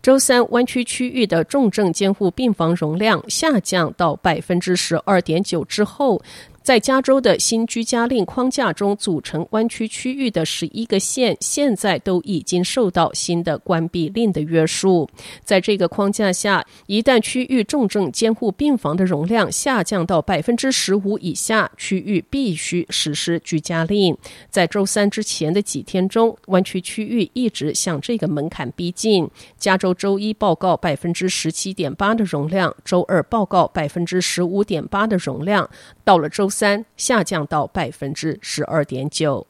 周三，湾区区域的重症监护病房容量下降到百分之十二点九之后。在加州的新居家令框架中组成湾区区域的十一个县，现在都已经受到新的关闭令的约束。在这个框架下，一旦区域重症监护病房的容量下降到百分之十五以下，区域必须实施居家令。在周三之前的几天中，湾区区域一直向这个门槛逼近。加州周一报告百分之十七点八的容量，周二报告百分之十五点八的容量，到了周三。下降到百分之十二点九。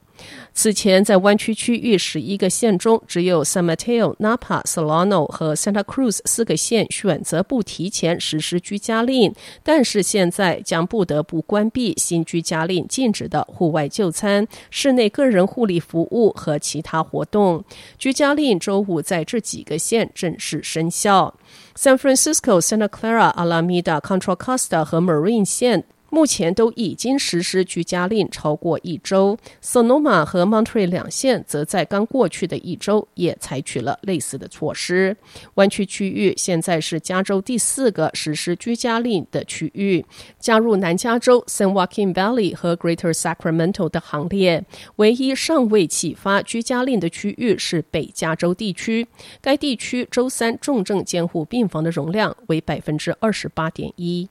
此前，在湾区区域十一个县中，只有 San Mateo、Napa、Solano 和 Santa Cruz 四个县选择不提前实施居家令，但是现在将不得不关闭新居家令禁止的户外就餐、室内个人护理服务和其他活动。居家令周五在这几个县正式生效。San Francisco、Santa Clara、Alameda、Contra Costa 和 Marine 县。目前都已经实施居家令超过一周，Sonoma 和 Monterey 两县则在刚过去的一周也采取了类似的措施。湾区区域现在是加州第四个实施居家令的区域，加入南加州 San Joaquin Valley 和 Greater Sacramento 的行列。唯一尚未启发居家令的区域是北加州地区，该地区周三重症监护病房的容量为百分之二十八点一。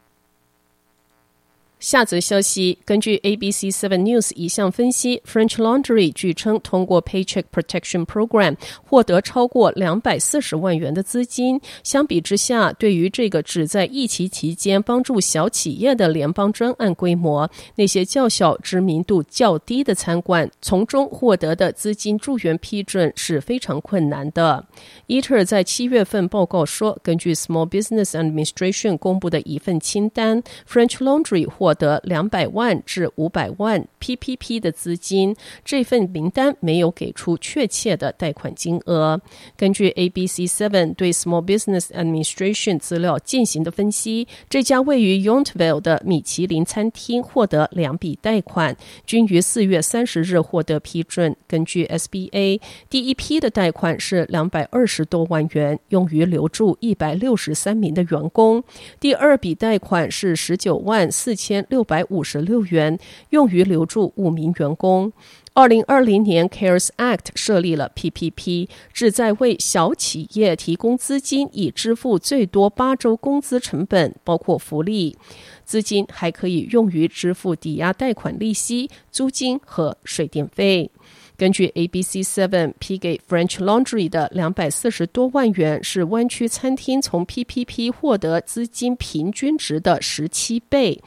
下则消息，根据 ABC Seven News 一项分析，French Laundry 据称通过 Paycheck Protection Program 获得超过两百四十万元的资金。相比之下，对于这个只在疫情期间帮助小企业的联邦专案规模，那些较小、知名度较低的餐馆从中获得的资金助援批准是非常困难的。Eater 在七月份报告说，根据 Small Business Administration 公布的一份清单，French Laundry 获获得两百万至五百万 PPP 的资金，这份名单没有给出确切的贷款金额。根据 ABC Seven 对 Small Business Administration 资料进行的分析，这家位于 Yountville 的米其林餐厅获得两笔贷款，均于四月三十日获得批准。根据 SBA，第一批的贷款是两百二十多万元，用于留住一百六十三名的员工；第二笔贷款是十九万四千。六百五十六元用于留住五名员工。二零二零年 CARES Act 设立了 PPP，旨在为小企业提供资金，以支付最多八周工资成本，包括福利。资金还可以用于支付抵押贷款利息、租金和水电费。根据 ABC Seven 批给 French Laundry 的两百四十多万元，是湾区餐厅从 PPP 获得资金平均值的十七倍。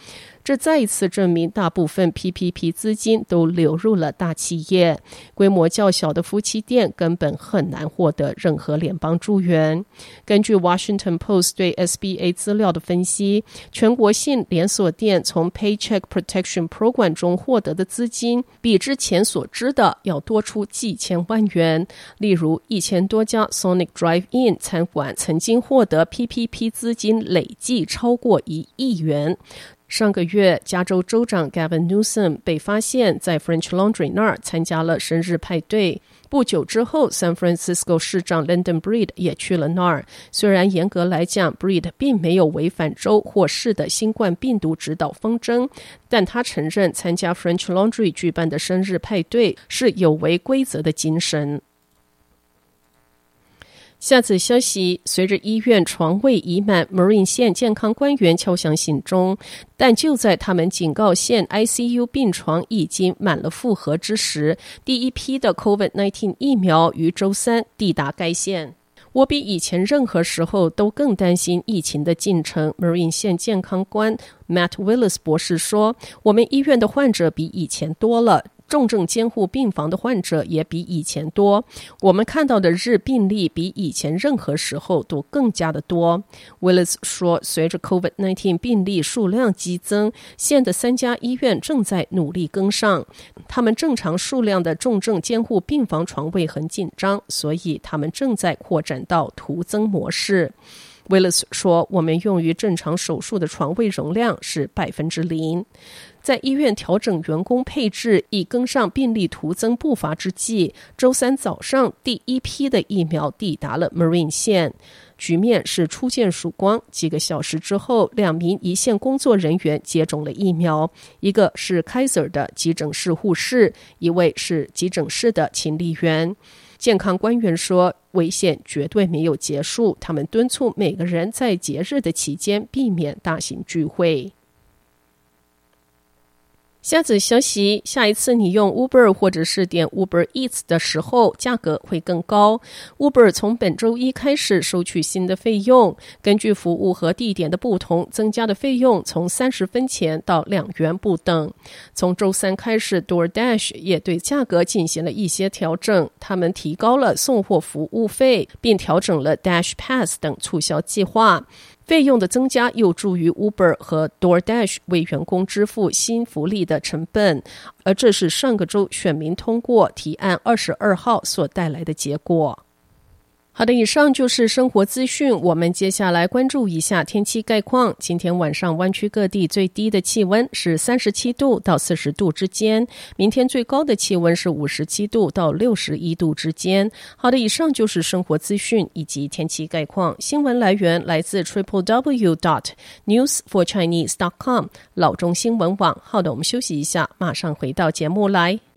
这再一次证明，大部分 PPP 资金都流入了大企业，规模较小的夫妻店根本很难获得任何联邦助援。根据 Washington Post 对 SBA 资料的分析，全国性连锁店从 Paycheck Protection Program 中获得的资金，比之前所知的要多出几千万元。例如，一千多家 Sonic Drive-In 餐馆曾经获得 PPP 资金，累计超过一亿元。上个月，加州州长 Gavin Newsom 被发现在 French Laundry 那儿参加了生日派对。不久之后，San Francisco 市长 London Breed 也去了那儿。虽然严格来讲，Breed 并没有违反州或市的新冠病毒指导方针，但他承认参加 French Laundry 举办的生日派对是有违规则的精神。下次消息，随着医院床位已满，Marine 县健康官员敲响警钟。但就在他们警告县 ICU 病床已经满了负荷之时，第一批的 COVID-19 疫苗于周三抵达该县。我比以前任何时候都更担心疫情的进程，Marine 县健康官 Matt Willis 博士说：“我们医院的患者比以前多了。”重症监护病房的患者也比以前多。我们看到的日病例比以前任何时候都更加的多。Willis 说，随着 COVID-19 病例数量激增，县的三家医院正在努力跟上。他们正常数量的重症监护病房床位很紧张，所以他们正在扩展到徒增模式。Willis 说：“我们用于正常手术的床位容量是百分之零。在医院调整员工配置以跟上病例徒增步伐之际，周三早上第一批的疫苗抵达了 Marine 县，局面是初见曙光。几个小时之后，两名一线工作人员接种了疫苗，一个是 Kaiser 的急诊室护士，一位是急诊室的勤力员。”健康官员说，危险绝对没有结束。他们敦促每个人在节日的期间避免大型聚会。下次消息：下一次你用 Uber 或者是点 Uber Eats 的时候，价格会更高。Uber 从本周一开始收取新的费用，根据服务和地点的不同，增加的费用从三十分钱到两元不等。从周三开始，DoorDash 也对价格进行了一些调整，他们提高了送货服务费，并调整了 Dash Pass 等促销计划。费用的增加有助于 Uber 和 DoorDash 为员工支付新福利的成本，而这是上个周选民通过提案二十二号所带来的结果。好的，以上就是生活资讯。我们接下来关注一下天气概况。今天晚上湾区各地最低的气温是三十七度到四十度之间，明天最高的气温是五十七度到六十一度之间。好的，以上就是生活资讯以及天气概况。新闻来源来自 triple w dot news for chinese dot com 老中新闻网。好的，我们休息一下，马上回到节目来。